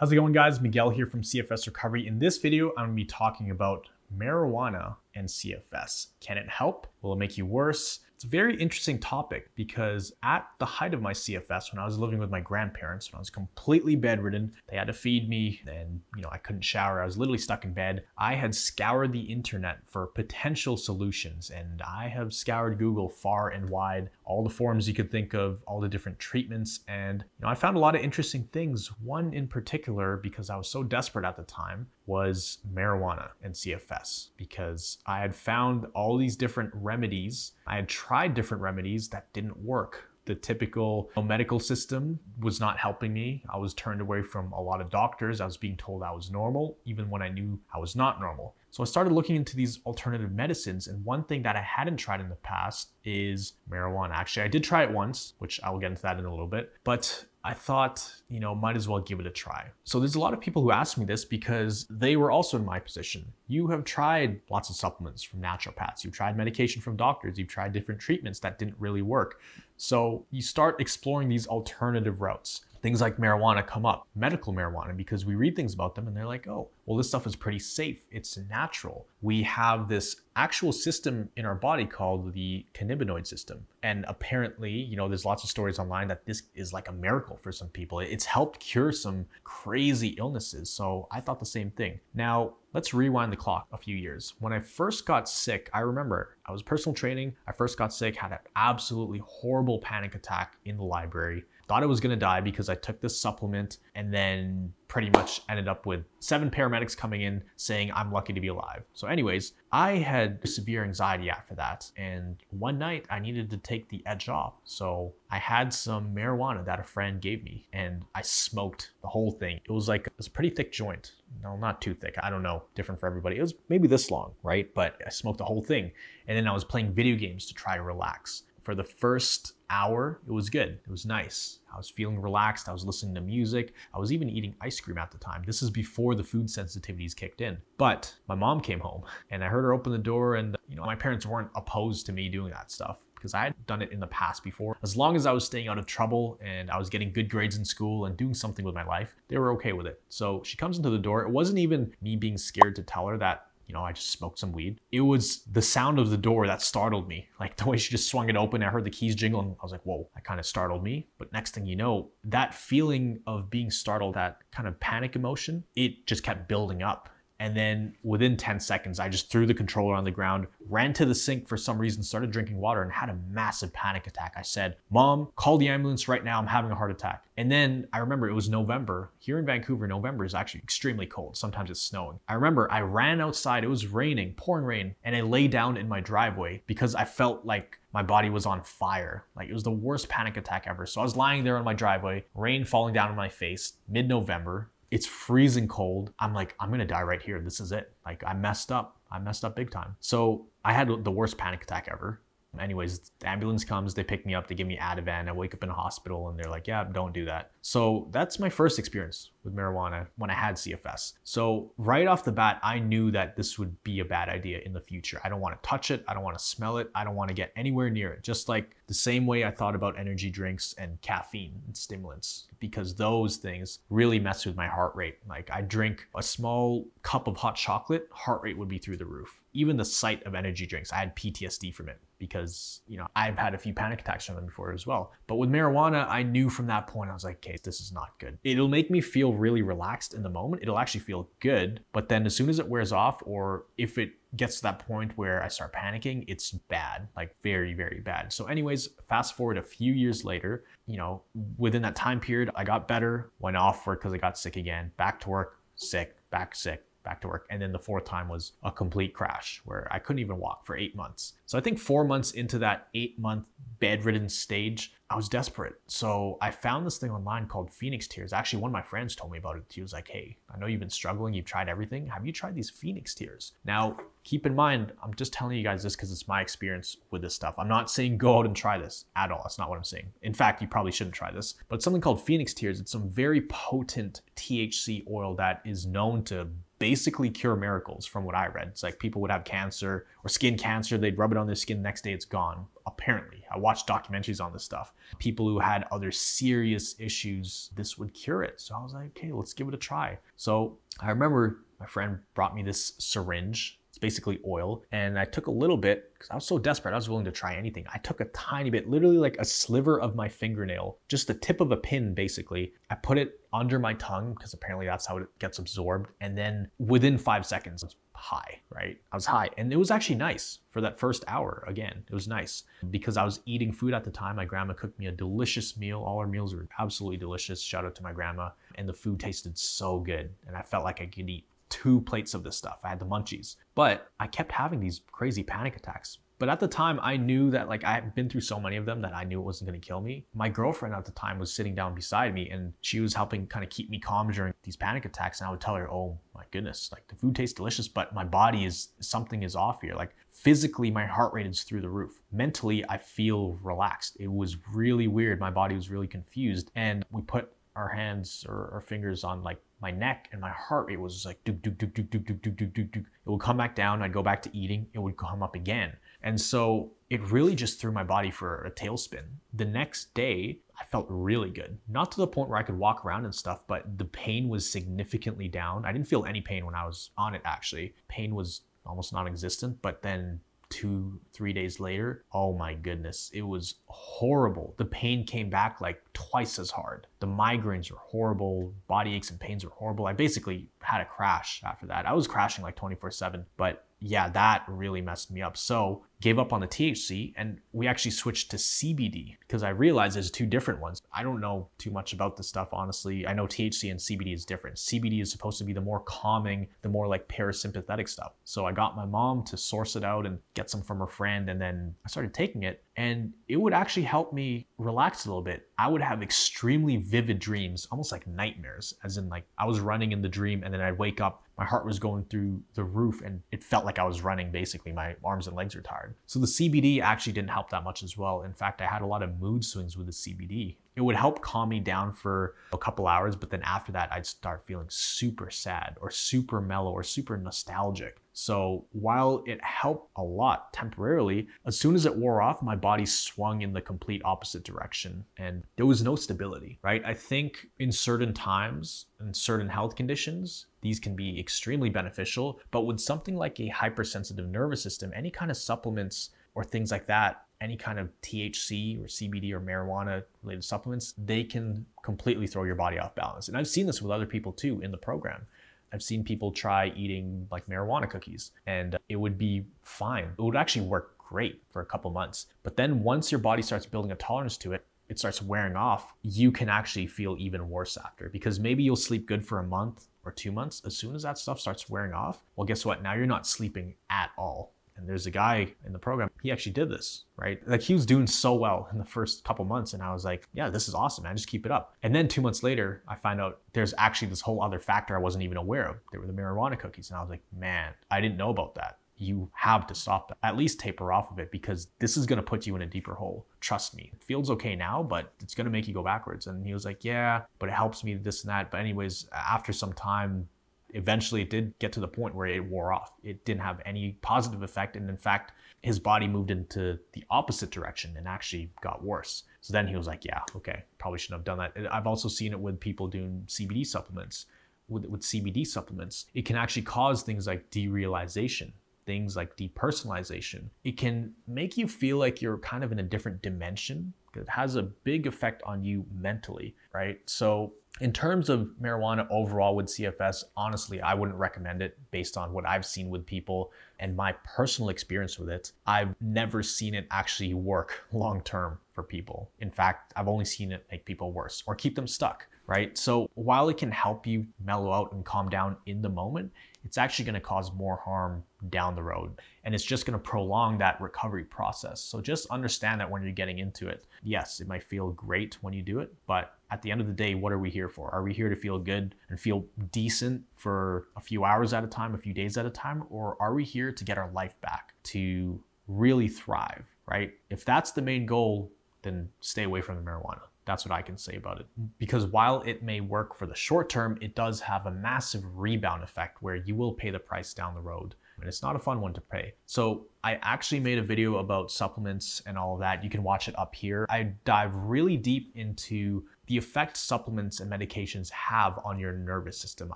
How's it going guys? Miguel here from CFS Recovery. In this video, I'm gonna be talking about marijuana and CFS. Can it help? Will it make you worse? It's a very interesting topic because at the height of my CFS, when I was living with my grandparents, when I was completely bedridden, they had to feed me and, you know, I couldn't shower. I was literally stuck in bed. I had scoured the internet for potential solutions and I have scoured Google far and wide, all the forums you could think of, all the different treatments. And, you know, I found a lot of interesting things. One in particular, because I was so desperate at the time, was marijuana and CFS because I had found all these different remedies. I had tried different remedies that didn't work. The typical medical system was not helping me. I was turned away from a lot of doctors. I was being told I was normal, even when I knew I was not normal. So I started looking into these alternative medicines. And one thing that I hadn't tried in the past is marijuana. Actually, I did try it once, which I will get into that in a little bit. But I thought, you know, might as well give it a try. So there's a lot of people who ask me this because they were also in my position. You have tried lots of supplements from naturopaths. You've tried medication from doctors. You've tried different treatments that didn't really work. So you start exploring these alternative routes things like marijuana come up, medical marijuana, because we read things about them and they're like, oh, well, this stuff is pretty safe. It's natural. We have this actual system in our body called the cannabinoid system. And apparently, you know, there's lots of stories online that this is like a miracle for some people. It's helped cure some crazy illnesses. So I thought the same thing. Now, let's rewind the clock a few years. When I first got sick, I remember I was personal training. I first got sick, had an absolutely horrible panic attack in the library thought I was gonna die because I took this supplement and then pretty much ended up with seven paramedics coming in saying I'm lucky to be alive. So anyways, I had severe anxiety after that. And one night I needed to take the edge off. So I had some marijuana that a friend gave me and I smoked the whole thing. It was like, it was a pretty thick joint. No, not too thick. I don't know. Different for everybody. It was maybe this long, right? But I smoked the whole thing. And then I was playing video games to try to relax for the first hour, it was good. It was nice. I was feeling relaxed. I was listening to music. I was even eating ice cream at the time. This is before the food sensitivities kicked in. But my mom came home and I heard her open the door and you know, my parents weren't opposed to me doing that stuff because I had done it in the past before. As long as I was staying out of trouble and I was getting good grades in school and doing something with my life, they were okay with it. So she comes into the door. It wasn't even me being scared to tell her that you know, I just smoked some weed. It was the sound of the door that startled me. Like the way she just swung it open, I heard the keys jingle and I was like, whoa, that kind of startled me. But next thing you know, that feeling of being startled, that kind of panic emotion, it just kept building up. And then within 10 seconds, I just threw the controller on the ground, ran to the sink for some reason, started drinking water, and had a massive panic attack. I said, Mom, call the ambulance right now. I'm having a heart attack. And then I remember it was November. Here in Vancouver, November is actually extremely cold. Sometimes it's snowing. I remember I ran outside. It was raining, pouring rain, and I lay down in my driveway because I felt like my body was on fire. Like it was the worst panic attack ever. So I was lying there on my driveway, rain falling down on my face, mid November it's freezing cold. I'm like, I'm gonna die right here. This is it. Like, I messed up. I messed up big time. So I had the worst panic attack ever. Anyways, the ambulance comes, they pick me up, they give me Ativan. I wake up in a hospital and they're like, yeah, don't do that. So that's my first experience with marijuana when I had CFS. So right off the bat, I knew that this would be a bad idea in the future. I don't want to touch it. I don't want to smell it. I don't want to get anywhere near it. Just like the same way I thought about energy drinks and caffeine and stimulants, because those things really mess with my heart rate. Like I drink a small cup of hot chocolate, heart rate would be through the roof. Even the sight of energy drinks, I had PTSD from it because, you know, I've had a few panic attacks from them before as well. But with marijuana, I knew from that point, I was like, okay, this is not good. It'll make me feel really relaxed in the moment. It'll actually feel good. But then as soon as it wears off, or if it gets to that point where I start panicking, it's bad, like very, very bad. So, anyways, fast forward a few years later, you know, within that time period, I got better, went off work because I got sick again, back to work, sick, back sick, back to work. And then the fourth time was a complete crash where I couldn't even walk for eight months. So I think four months into that eight month bedridden stage, I was desperate. So I found this thing online called Phoenix Tears. Actually, one of my friends told me about it. He was like, hey, I know you've been struggling. You've tried everything. Have you tried these Phoenix Tears? Now, keep in mind, I'm just telling you guys this because it's my experience with this stuff. I'm not saying go out and try this at all. That's not what I'm saying. In fact, you probably shouldn't try this. But something called Phoenix Tears. It's some very potent THC oil that is known to basically cure miracles from what I read. It's like people would have cancer or skin cancer, they'd rub it on their skin, next day it's gone. Apparently, I watched documentaries on this stuff. People who had other serious issues, this would cure it. So I was like, okay, let's give it a try. So I remember my friend brought me this syringe basically oil. And I took a little bit because I was so desperate. I was willing to try anything. I took a tiny bit, literally like a sliver of my fingernail, just the tip of a pin, basically. I put it under my tongue because apparently that's how it gets absorbed. And then within five seconds, it's high, right? I was high. And it was actually nice for that first hour. Again, it was nice because I was eating food at the time. My grandma cooked me a delicious meal. All our meals were absolutely delicious. Shout out to my grandma. And the food tasted so good. And I felt like I could eat two plates of this stuff. I had the munchies. But I kept having these crazy panic attacks. But at the time, I knew that like I had been through so many of them that I knew it wasn't going to kill me. My girlfriend at the time was sitting down beside me and she was helping kind of keep me calm during these panic attacks. And I would tell her, "Oh my goodness, like the food tastes delicious, but my body is something is off here. Like physically, my heart rate is through the roof. Mentally, I feel relaxed. It was really weird. My body was really confused, and we put our hands or our fingers on like my neck and my heart rate was like do do do do do do do do do do. It would come back down. I'd go back to eating. It would come up again. And so it really just threw my body for a tailspin. The next day, I felt really good. Not to the point where I could walk around and stuff, but the pain was significantly down. I didn't feel any pain when I was on it actually. Pain was almost non existent, but then two, three days later, oh my goodness, it was horrible. The pain came back like twice as hard. The migraines were horrible, body aches and pains were horrible. I basically had a crash after that. I was crashing like 24 7, but yeah, that really messed me up. So gave up on the THC and we actually switched to CBD because I realized there's two different ones. I don't know too much about this stuff, honestly. I know THC and CBD is different. CBD is supposed to be the more calming, the more like parasympathetic stuff. So I got my mom to source it out and get some from her friend and then I started taking it and it would actually help me relax a little bit. I would have extremely vivid dreams, almost like nightmares, as in like I was running in the dream and then I'd wake up, my heart was going through the roof and it felt like I was running basically. My arms and legs were tired. So the CBD actually didn't help that much as well. In fact, I had a lot of mood swings with the CBD. It would help calm me down for a couple hours, but then after that, I'd start feeling super sad or super mellow or super nostalgic. So while it helped a lot temporarily, as soon as it wore off, my body swung in the complete opposite direction and there was no stability, right? I think in certain times, in certain health conditions, these can be extremely beneficial. But with something like a hypersensitive nervous system, any kind of supplements or things like that, any kind of THC or CBD or marijuana related supplements, they can completely throw your body off balance. And I've seen this with other people too in the program. I've seen people try eating like marijuana cookies and it would be fine. It would actually work great for a couple months. But then once your body starts building a tolerance to it, it starts wearing off, you can actually feel even worse after because maybe you'll sleep good for a month or two months. As soon as that stuff starts wearing off, well, guess what? Now you're not sleeping at all. And there's a guy in the program, he actually did this, right? Like he was doing so well in the first couple months. And I was like, yeah, this is awesome, man. Just keep it up. And then two months later, I find out there's actually this whole other factor I wasn't even aware of. There were the marijuana cookies. And I was like, man, I didn't know about that you have to stop that. At least taper off of it because this is going to put you in a deeper hole. Trust me. It feels okay now, but it's going to make you go backwards. And he was like, Yeah, but it helps me this and that. But, anyways, after some time, eventually it did get to the point where it wore off. It didn't have any positive effect. And in fact, his body moved into the opposite direction and actually got worse. So then he was like, yeah, okay, probably shouldn't have done that. I've also seen it with people doing CBD supplements. With, with CBD supplements, it can actually cause things like derealization, things like depersonalization. It can make you feel like you're kind of in a different dimension. It has a big effect on you mentally, right? So in terms of marijuana overall with CFS, honestly, I wouldn't recommend it based on what I've seen with people and my personal experience with it. I've never seen it actually work long term for people. In fact, I've only seen it make people worse or keep them stuck, right? So while it can help you mellow out and calm down in the moment, it's actually going to cause more harm down the road. And it's just going to prolong that recovery process. So just understand that when you're getting into it, yes, it might feel great when you do it, but at the end of the day, what are we here for? Are we here to feel good and feel decent for a few hours at a time, a few days at a time? Or are we here to get our life back, to really thrive, right? If that's the main goal, then stay away from the marijuana That's what I can say about it. Because while it may work for the short term, it does have a massive rebound effect where you will pay the price down the road. And it's not a fun one to pay. So I actually made a video about supplements and all of that. You can watch it up here. I dive really deep into the effect supplements and medications have on your nervous system.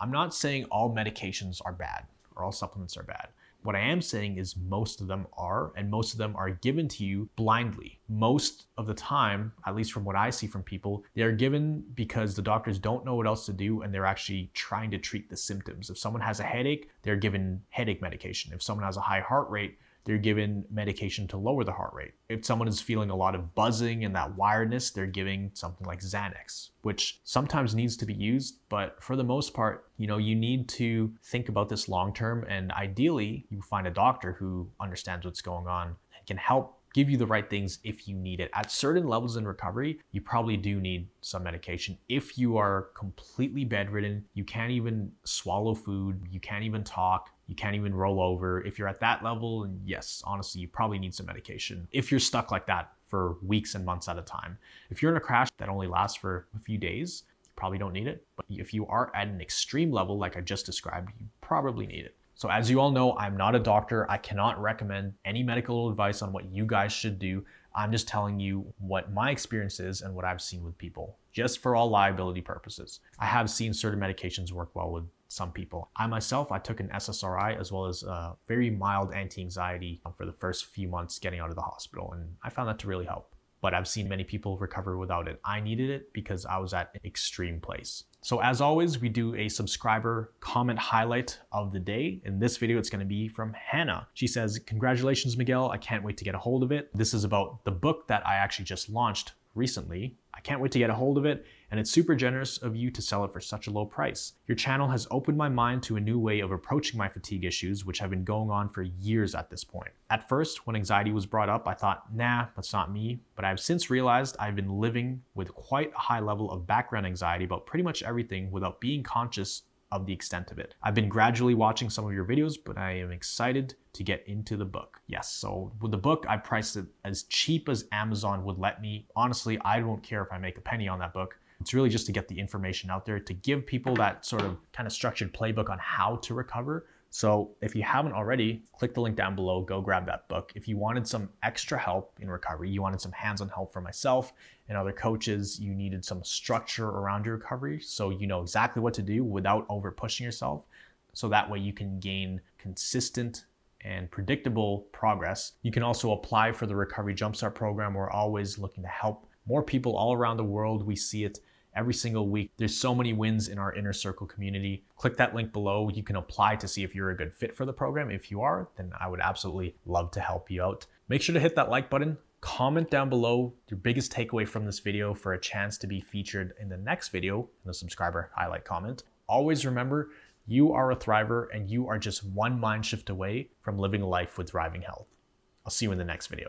I'm not saying all medications are bad or all supplements are bad. What I am saying is most of them are, and most of them are given to you blindly. Most of the time, at least from what I see from people, they're given because the doctors don't know what else to do and they're actually trying to treat the symptoms. If someone has a headache, they're given headache medication. If someone has a high heart rate, they're given medication to lower the heart rate. If someone is feeling a lot of buzzing and that wiredness, they're giving something like Xanax, which sometimes needs to be used, but for the most part, you know, you need to think about this long term and ideally you find a doctor who understands what's going on and can help give you the right things if you need it. At certain levels in recovery, you probably do need some medication. If you are completely bedridden, you can't even swallow food, you can't even talk, you can't even roll over. If you're at that level, yes, honestly, you probably need some medication. If you're stuck like that for weeks and months at a time. If you're in a crash that only lasts for a few days, you probably don't need it. But if you are at an extreme level, like I just described, you probably need it. So as you all know, I'm not a doctor. I cannot recommend any medical advice on what you guys should do. I'm just telling you what my experience is and what I've seen with people, just for all liability purposes. I have seen certain medications work well with some people. I myself, I took an SSRI as well as a very mild anti-anxiety for the first few months getting out of the hospital, and I found that to really help. But I've seen many people recover without it. I needed it because I was at an extreme place. So as always, we do a subscriber comment highlight of the day. In this video, it's gonna be from Hannah. She says, congratulations, Miguel. I can't wait to get a hold of it. This is about the book that I actually just launched recently. I can't wait to get a hold of it, and it's super generous of you to sell it for such a low price. Your channel has opened my mind to a new way of approaching my fatigue issues, which have been going on for years at this point. At first, when anxiety was brought up, I thought, nah, that's not me, but I've since realized I've been living with quite a high level of background anxiety about pretty much everything without being conscious of the extent of it. I've been gradually watching some of your videos, but I am excited to get into the book. Yes, so with the book, I priced it as cheap as Amazon would let me. Honestly, I don't care if I make a penny on that book. It's really just to get the information out there, to give people that sort of kind of structured playbook on how to recover so if you haven't already, click the link down below, go grab that book. If you wanted some extra help in recovery, you wanted some hands-on help from myself and other coaches, you needed some structure around your recovery so you know exactly what to do without over pushing yourself. So that way you can gain consistent and predictable progress. You can also apply for the Recovery Jumpstart program. We're always looking to help more people all around the world. We see it every single week. There's so many wins in our inner circle community. Click that link below. You can apply to see if you're a good fit for the program. If you are, then I would absolutely love to help you out. Make sure to hit that like button. Comment down below your biggest takeaway from this video for a chance to be featured in the next video in the subscriber highlight comment. Always remember, you are a thriver and you are just one mind shift away from living life with thriving health. I'll see you in the next video.